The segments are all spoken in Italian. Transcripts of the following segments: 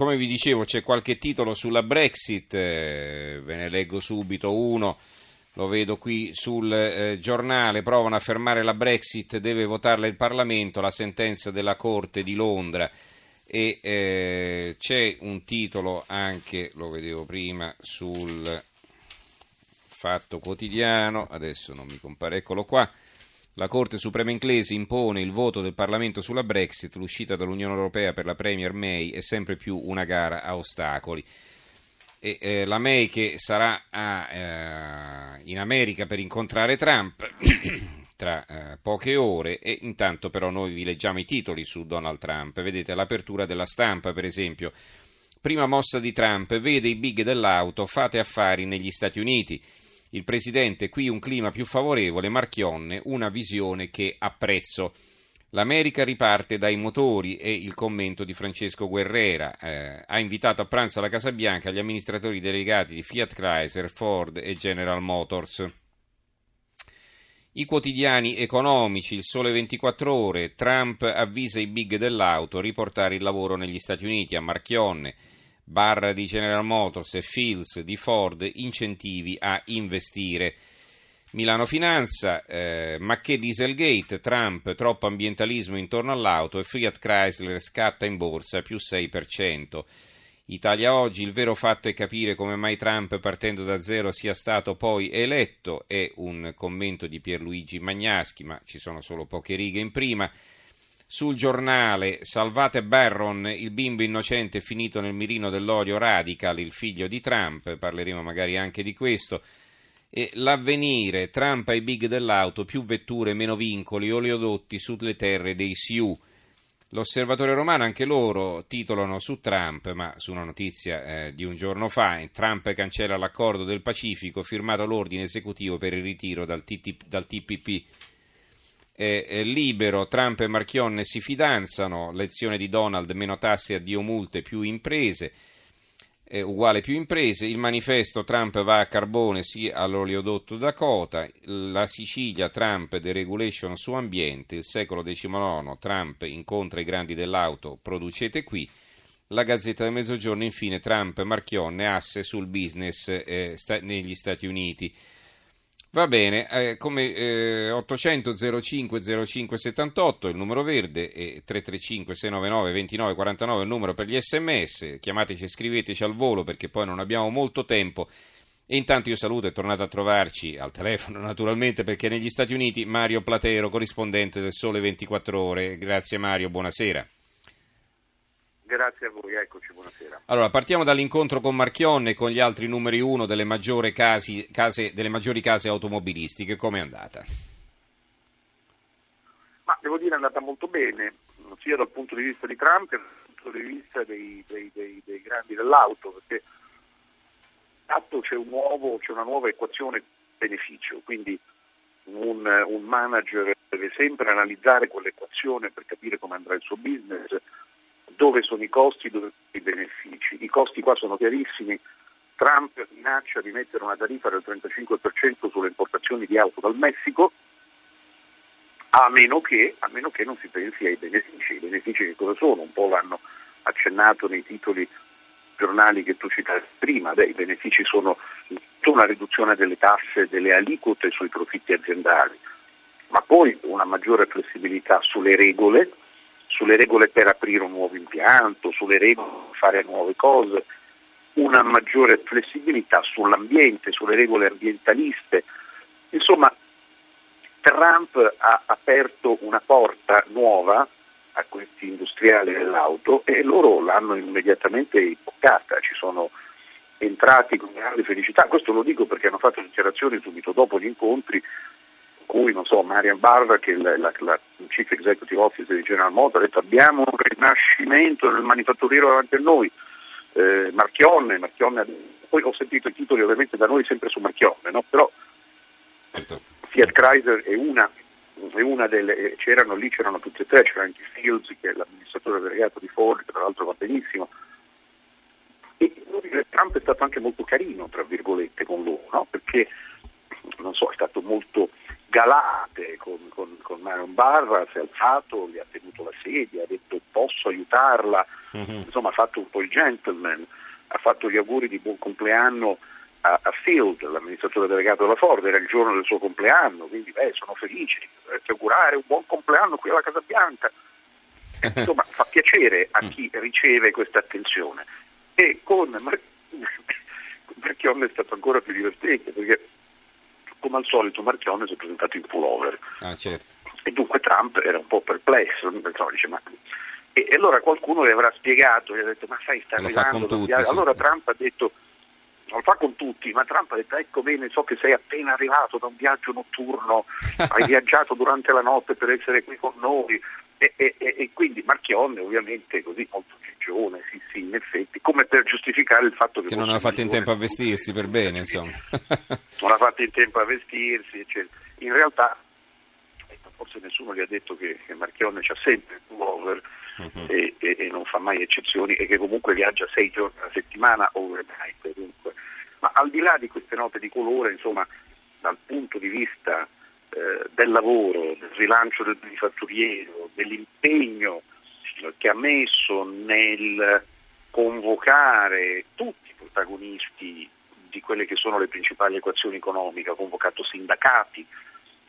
Come vi dicevo c'è qualche titolo sulla Brexit, eh, ve ne leggo subito uno, lo vedo qui sul eh, giornale, provano a fermare la Brexit, deve votarla il Parlamento, la sentenza della Corte di Londra e eh, c'è un titolo anche, lo vedevo prima, sul Fatto Quotidiano, adesso non mi compare, eccolo qua. La Corte Suprema inglese impone il voto del Parlamento sulla Brexit, l'uscita dall'Unione Europea per la Premier May è sempre più una gara a ostacoli. E, eh, la May che sarà a, eh, in America per incontrare Trump tra eh, poche ore e intanto però noi vi leggiamo i titoli su Donald Trump. Vedete l'apertura della stampa per esempio. Prima mossa di Trump, vede i big dell'auto, fate affari negli Stati Uniti. Il presidente, qui un clima più favorevole, Marchionne, una visione che apprezzo. L'America riparte dai motori e il commento di Francesco Guerrera. Eh, ha invitato a pranzo alla Casa Bianca gli amministratori delegati di Fiat Chrysler, Ford e General Motors. I quotidiani economici, il sole 24 ore, Trump avvisa i big dell'auto riportare il lavoro negli Stati Uniti, a Marchionne barra di General Motors e Fields di Ford incentivi a investire. Milano Finanza, eh, ma che Dieselgate, Trump, troppo ambientalismo intorno all'auto e Fiat Chrysler scatta in borsa più 6%. Italia oggi, il vero fatto è capire come mai Trump partendo da zero sia stato poi eletto, è un commento di Pierluigi Magnaschi, ma ci sono solo poche righe in prima. Sul giornale Salvate Barron, il bimbo innocente finito nel mirino dell'olio radical, il figlio di Trump, parleremo magari anche di questo. E l'avvenire, Trump ai big dell'auto, più vetture, meno vincoli, oleodotti sulle terre dei Sioux. L'osservatore romano, anche loro titolano su Trump, ma su una notizia eh, di un giorno fa, Trump cancella l'accordo del Pacifico, firmato l'ordine esecutivo per il ritiro dal, TTP, dal TPP eh, libero, Trump e Marchionne si fidanzano, lezione di Donald, meno tasse, addio multe, più imprese, eh, uguale più imprese, il manifesto Trump va a carbone, sì all'oleodotto Dakota, la Sicilia, Trump, deregulation su ambiente, il secolo XIX, Trump incontra i grandi dell'auto, producete qui, la Gazzetta del Mezzogiorno, infine Trump, Marchionne, asse sul business eh, sta- negli Stati Uniti. Va bene, eh, come eh, 800 05 05 78 il numero verde e 335 699 29 49 il numero per gli sms, chiamateci e scriveteci al volo perché poi non abbiamo molto tempo. E intanto io saluto e tornate a trovarci al telefono naturalmente perché negli Stati Uniti Mario Platero, corrispondente del Sole 24 Ore. Grazie Mario, buonasera. Grazie a voi, eccoci, buonasera. Allora, partiamo dall'incontro con Marchionne e con gli altri numeri uno delle, casi, case, delle maggiori case automobilistiche. Come è andata? Ma devo dire è andata molto bene, sia dal punto di vista di Trump che dal punto di vista dei, dei, dei, dei grandi dell'auto, perché intanto c'è, un nuovo, c'è una nuova equazione beneficio, quindi un, un manager deve sempre analizzare quell'equazione per capire come andrà il suo business dove sono i costi, dove sono i benefici. I costi qua sono chiarissimi. Trump minaccia di mettere una tariffa del 35% sulle importazioni di auto dal Messico, a meno, che, a meno che non si pensi ai benefici. I benefici che cosa sono? Un po' l'hanno accennato nei titoli giornali che tu citavi prima. Beh, I benefici sono una riduzione delle tasse, delle aliquote sui profitti aziendali, ma poi una maggiore flessibilità sulle regole sulle regole per aprire un nuovo impianto, sulle regole per fare nuove cose, una maggiore flessibilità sull'ambiente, sulle regole ambientaliste. Insomma, Trump ha aperto una porta nuova a questi industriali dell'auto e loro l'hanno immediatamente imboccata, ci sono entrati con grande felicità. Questo lo dico perché hanno fatto dichiarazioni subito dopo gli incontri cui non so, Marian Barra, che è la, la, la Chief Executive Officer di General Motors, ha detto abbiamo un rinascimento del manifatturiero davanti a noi, eh, Marchionne, Marchionne, poi ho sentito i titoli ovviamente da noi sempre su Marchionne, no? però certo. Fiat Chrysler è una, è una delle, eh, c'erano lì, c'erano tutte e tre, c'era anche Fields che è l'amministratore delegato di Ford, che tra l'altro va benissimo, e Trump è stato anche molto carino, tra virgolette, con loro, no? perché non so, è stato molto galante, con, con, con Marion Barra, si è alzato, gli ha tenuto la sedia, ha detto posso aiutarla, mm-hmm. insomma ha fatto un po' il gentleman, ha fatto gli auguri di buon compleanno a, a Field, l'amministratore delegato della Ford, era il giorno del suo compleanno, quindi beh, sono felice, dovete augurare un buon compleanno qui alla Casa Bianca. Insomma, fa piacere a chi riceve questa attenzione. E con Mar- Marchionne è stato ancora più divertente perché come al solito Marchionne si è presentato in pullover. Ah, certo. E dunque Trump era un po' perplesso, dice, ma... e, e, allora qualcuno le avrà spiegato, gli ha detto ma sai sta arrivando, tutti, allora sì. Trump ha detto non lo fa con tutti, ma Trump ha detto ecco bene, so che sei appena arrivato da un viaggio notturno, hai viaggiato durante la notte per essere qui con noi e, e, e quindi Marchionne ovviamente così molto gigione, sì sì in effetti, come per giustificare il fatto che... Che non ha fatto in tempo a vestirsi per bene insomma. non ha fatto in tempo a vestirsi eccetera. In realtà ecco, forse nessuno gli ha detto che, che Marchionne c'ha sempre il pullover uh-huh. e, e, e, non fa mai eccezioni e che comunque viaggia sei giorni alla settimana overnight dunque ma al di là di queste note di colore, insomma, dal punto di vista eh, del lavoro, del rilancio del manifatturiero, dell'impegno che ha messo nel convocare tutti i protagonisti di quelle che sono le principali equazioni economiche, ha convocato sindacati,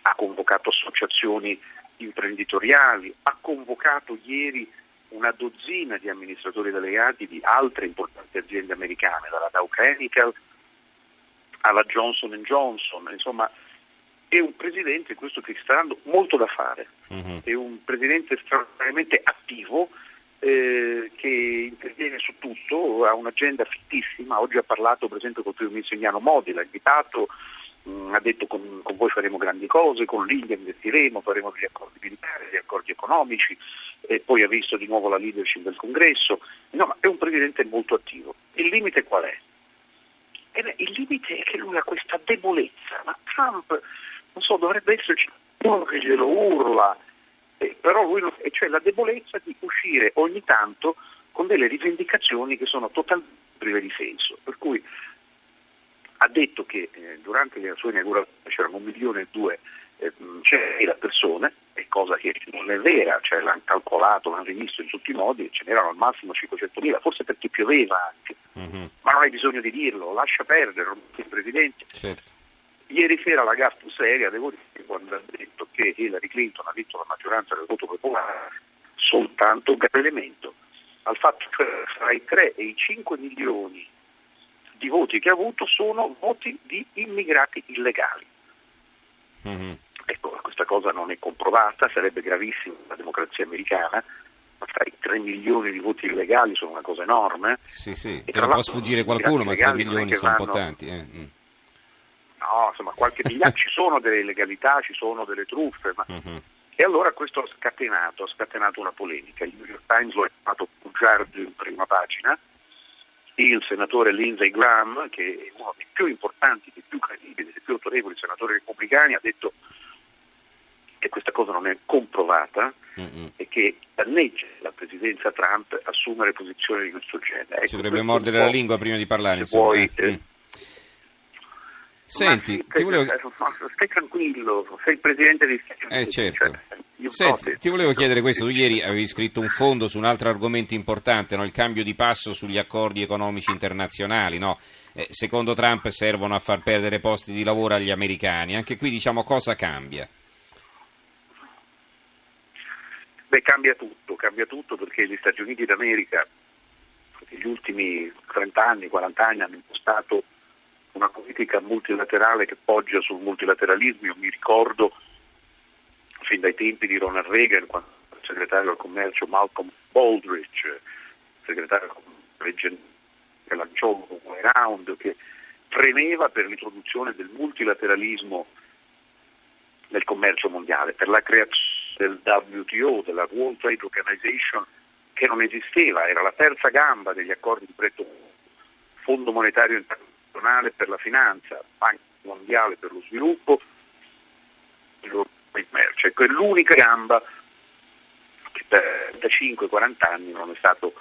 ha convocato associazioni imprenditoriali, ha convocato ieri una dozzina di amministratori delegati di altre importanti aziende americane, dalla Dow Chemical alla Johnson Johnson, insomma è un presidente, questo che sta dando molto da fare, uh-huh. è un presidente straordinariamente attivo eh, che interviene su tutto, ha un'agenda fittissima, oggi ha parlato per esempio con il primo ministro Modi, l'ha invitato, mh, mm, ha detto con, con, voi faremo grandi cose, con l'India investiremo, faremo degli accordi militari, degli accordi economici, e poi ha visto di nuovo la leadership del congresso, no, è un presidente molto attivo. Il limite qual è? Eh il limite è che lui ha questa debolezza, ma Trump, non so, dovrebbe esserci uno che glielo urla, eh, però lui non, cioè la debolezza di uscire ogni tanto con delle rivendicazioni che sono totalmente prive di senso. Per cui ha detto che eh, durante la sua inaugurazione c'erano un milione e due eh, c'era persone, è cosa che non è vera, cioè l'hanno calcolato, l'hanno rivisto in tutti i modi, ce n'erano al massimo 500.000, forse perché pioveva anche, mm-hmm. ma non hai bisogno di dirlo, lascia perdere, il Presidente. Certo. Ieri sera la gaffa seria, devo dire, quando ha detto che Hillary Clinton ha vinto la maggioranza del voto popolare, soltanto un elemento, al fatto che tra i 3 e i 5 milioni di voti che ha avuto sono voti di immigrati illegali. Mm-hmm. Ecco, questa cosa non è comprovata, sarebbe gravissima la democrazia americana, ma sai, 3 milioni di voti illegali sono una cosa enorme. Sì, sì, te ne può sfuggire qualcuno, ma 3 milioni sono vanno... importanti. Eh. Mm. No, insomma, qualche migliaia, ci sono delle illegalità, ci sono delle truffe, ma... mm-hmm. E allora questo ha scatenato, ha scatenato una polemica. Il New York Times lo ha chiamato bugiardo in prima pagina, il senatore Lindsey Graham, che è uno dei più importanti, dei più credibili, dei più autorevoli senatori repubblicani, ha detto che questa cosa non è comprovata mm-hmm. e che danneggia la presidenza Trump assumere posizioni di questo genere. Si ecco, dovrebbe mordere la lingua prima di parlare, insomma. Vuoi, eh. Mm. Senti, sì, ti volevo... stai tranquillo, sei il presidente di Stati Uniti. Eh, certo. Cioè, Senti, ti volevo chiedere questo, tu ieri avevi scritto un fondo su un altro argomento importante, no? il cambio di passo sugli accordi economici internazionali. No? Eh, secondo Trump servono a far perdere posti di lavoro agli americani, anche qui diciamo cosa cambia? Beh, cambia tutto, cambia tutto perché gli Stati Uniti d'America negli ultimi 30 anni, 40 anni hanno impostato una politica multilaterale che poggia sul multilateralismo. Io mi ricordo fin dai tempi di Ronald Reagan, quando il segretario del commercio Malcolm Baldrige, segretario che lanciò un way round che premeva per l'introduzione del multilateralismo nel commercio mondiale, per la creazione del WTO, della World Trade Organization, che non esisteva, era la terza gamba degli accordi di Bretton Fondo Monetario Internazionale per la Finanza, Banca Mondiale per lo Sviluppo, il commercio. Ecco, è l'unica gamba che per 35-40 anni non è stato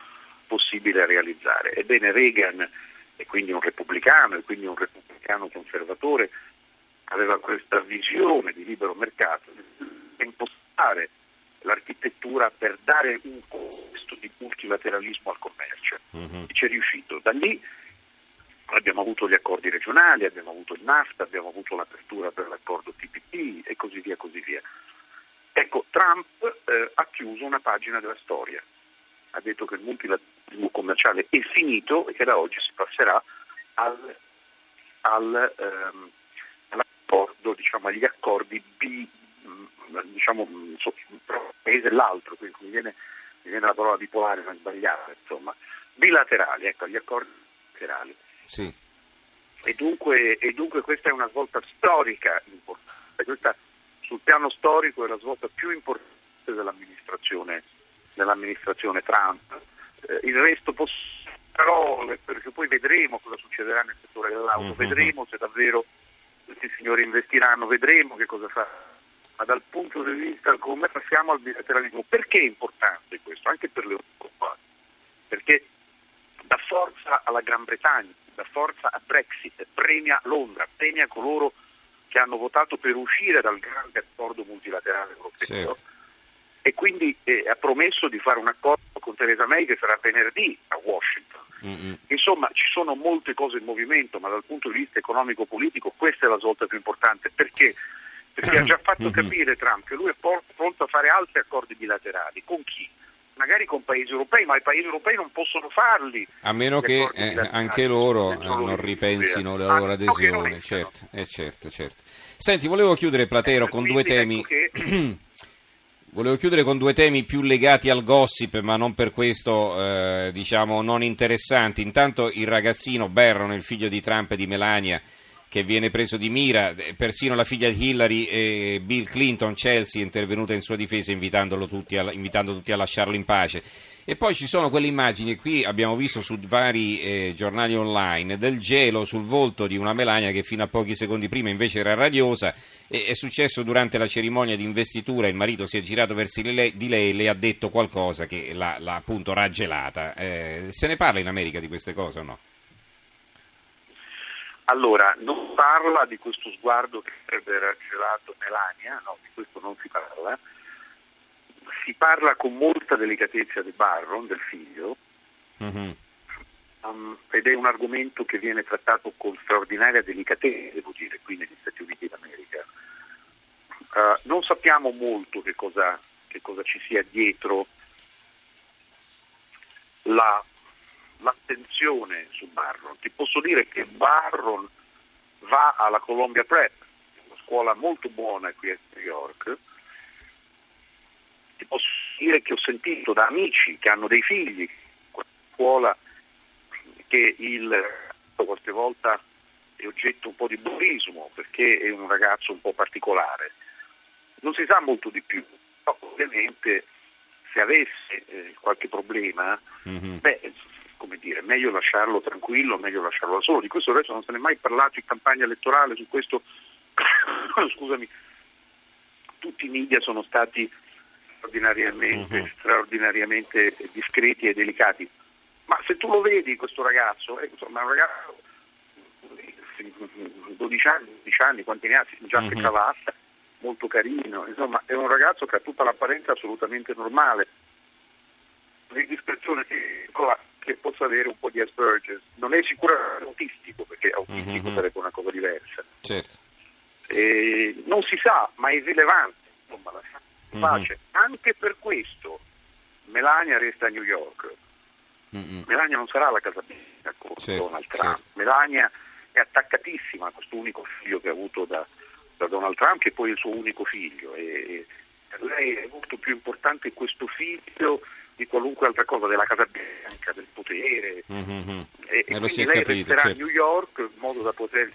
possibile realizzare. Ebbene Reagan è quindi un repubblicano, e quindi un repubblicano conservatore, aveva questa visione di libero mercato, di impostare l'architettura per dare un contesto di multilateralismo al commercio. Mm-hmm. Ci è riuscito. Da lì abbiamo avuto gli accordi regionali, abbiamo avuto il NAFTA, abbiamo avuto l'apertura per l'accordo TPP e così via, così via. Ecco, Trump eh, ha chiuso una pagina della storia, ha detto che il multilateralismo commerciale è finito e che da oggi si passerà al, al, ehm, all'accordo, diciamo, agli accordi bi, mm, diciamo, tra un paese e l'altro, quindi mi viene, mi viene la parola bipolare, ma è sbagliata, insomma, bilaterali, ecco, gli accordi bilaterali. Sì. E, dunque, e dunque questa è una svolta storica importante, questa sul piano storico è la svolta più importante dell'amministrazione, dell'amministrazione Trump. Eh, il resto possibile parole, perché poi vedremo cosa succederà nel settore dell'auto, uh-huh. vedremo se davvero questi signori investiranno, vedremo che cosa farà. Ma dal punto di vista come passiamo al bilateralismo, perché è importante questo? Anche per l'Europa, perché dà forza alla Gran Bretagna, dà forza a Brexit, premia Londra, premia coloro che hanno votato per uscire dal grande accordo multilaterale europeo. Certo. E quindi eh, ha promesso di fare un accordo con Theresa May che sarà venerdì a Washington. Mm-hmm. Insomma, ci sono molte cose in movimento, ma dal punto di vista economico-politico questa è la svolta più importante. Perché? Perché ha già fatto mm-hmm. capire Trump che lui è pronto a fare altri accordi bilaterali. Con chi? Magari con paesi europei, ma i paesi europei non possono farli. A meno che eh, anche loro non ripensino la loro adesione. Certo, eh, certo, certo. Senti, volevo chiudere Platero con due temi. Ecco che... Volevo chiudere con due temi più legati al gossip, ma non per questo, eh, diciamo, non interessanti. Intanto il ragazzino Barron, il figlio di Trump e di Melania, che viene preso di mira, persino la figlia di Hillary e Bill Clinton, Chelsea, è intervenuta in sua difesa tutti a, invitando tutti a lasciarlo in pace. E poi ci sono quelle immagini, qui abbiamo visto su vari eh, giornali online, del gelo sul volto di una Melania che fino a pochi secondi prima invece era radiosa. E, è successo durante la cerimonia di investitura, il marito si è girato verso lei, di lei e le ha detto qualcosa che l'ha, l'ha appunto raggelata. Eh, se ne parla in America di queste cose o no? Allora, non parla di questo sguardo che avrebbe raggelato Melania, no, di questo non si parla. Si parla con molta delicatezza di Barron, del figlio, mm-hmm. um, ed è un argomento che viene trattato con straordinaria delicatezza, devo dire, qui negli Stati Uniti d'America. Uh, non sappiamo molto che cosa, che cosa ci sia dietro la l'attenzione su Barron. Ti posso dire che Barron va alla Columbia Prep, una scuola molto buona qui a New York. Ti posso dire che ho sentito da amici che hanno dei figli quella scuola che il qualche volta è oggetto un po' di bullismo perché è un ragazzo un po' particolare. Non si sa molto di più, però ovviamente se avesse eh, qualche problema, mm-hmm. beh, come dire, meglio lasciarlo tranquillo, meglio lasciarlo da solo. Di questo adesso non se ne è mai parlato in campagna elettorale, su questo, scusami, tutti i media sono stati straordinariamente, uh-huh. straordinariamente discreti e delicati. Ma se tu lo vedi questo ragazzo, è insomma, un ragazzo 12 anni, 12 anni, quanti ne ha? Già uh-huh. cravatta, molto carino, insomma è un ragazzo che ha tutta l'apparenza assolutamente normale. L'indiscrezione piccola che possa avere un po' di Asperger's. Non è sicuramente autistico, perché autistico mm-hmm. sarebbe una cosa diversa. Certo. E non si sa, ma è rilevante, insomma, la pace. Mm-hmm. Anche per questo Melania resta a New York. Mm-hmm. Melania non sarà alla Casa Bianca con certo, Donald Trump. Certo. Melania è attaccatissima a questo unico figlio che ha avuto da, da Donald Trump, che poi è il suo unico figlio. E, per lei è molto più importante questo figlio di qualunque altra cosa, della Casa Bianca, del potere. Mm-hmm. E, e quindi lei capito, resterà certo. a New York in modo da poter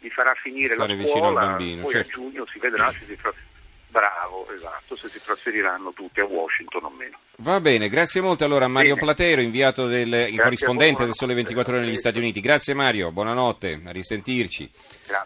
gli farà finire Stare la scuola, bambino, poi certo. a giugno si vedrà se si trasferirà. Bravo, esatto, se si trasferiranno tutti a Washington o meno. Va bene, grazie molto allora a Mario bene. Platero, inviato del corrispondente del Sole 24 Ore negli Stati Uniti. Grazie Mario, buonanotte, a risentirci. Grazie.